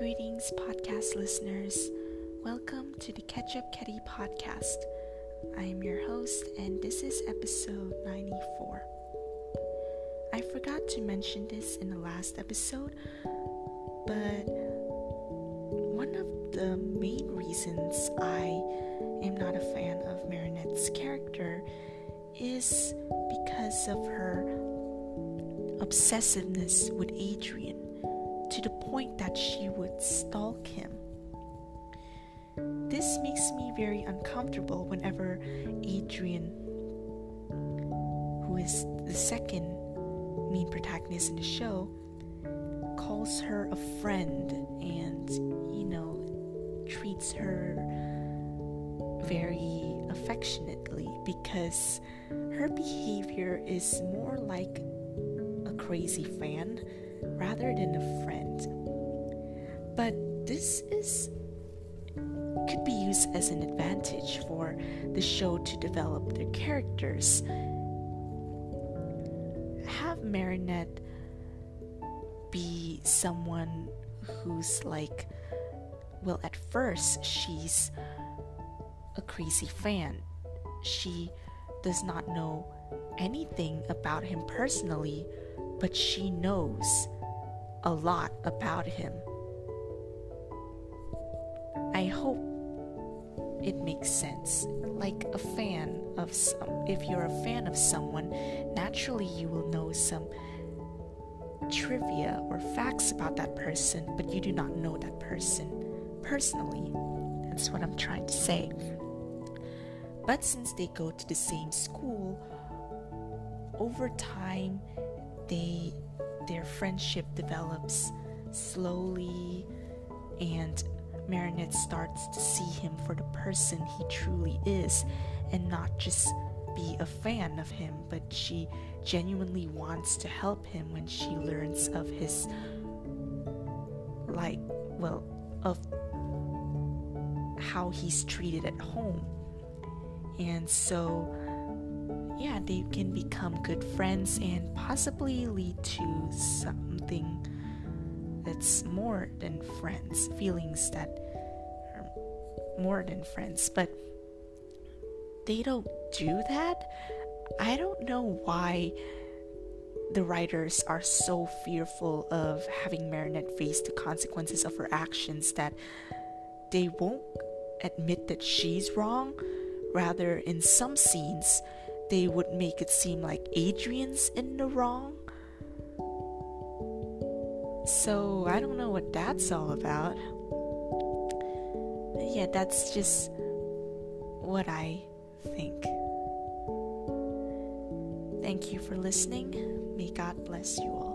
podcast listeners. Welcome to the Ketchup Kitty podcast. I am your host, and this is episode 94. I forgot to mention this in the last episode, but one of the main reasons I am not a fan of Marinette's character is because of her obsessiveness with Adrien to the point that she would stalk him. This makes me very uncomfortable whenever Adrien, who is the second main protagonist in the show, calls her a friend and, you know, treats her very affectionately because her behavior is more like a crazy fan rather than a friend. But this is could be used as an advantage for the show to develop their characters. Have Marinette be someone who's like, well, at first she's a crazy fan. She does not know anything about him personally, but she knows a lot about him. I hope it makes sense. Like a fan of some, if you're a fan of someone, naturally you will know some trivia or facts about that person, but you do not know that person personally. That's what I'm trying to say. But since they go to the same school, over time they their friendship develops slowly and Marinette starts to see him for the person he truly is and not just be a fan of him, but she genuinely wants to help him when she learns of his, like, well, of how he's treated at home. And so yeah, they can become good friends and possibly lead to something that's more than friends, feelings that are more than friends. But they don't do that. I don't know why the writers are so fearful of having Marinette face the consequences of her actions that they won't admit that she's wrong. Rather, in some scenes, they would make it seem like Adrien's in the wrong. So I don't know what that's all about. Yeah, that's just what I think. Thank you for listening. May God bless you all.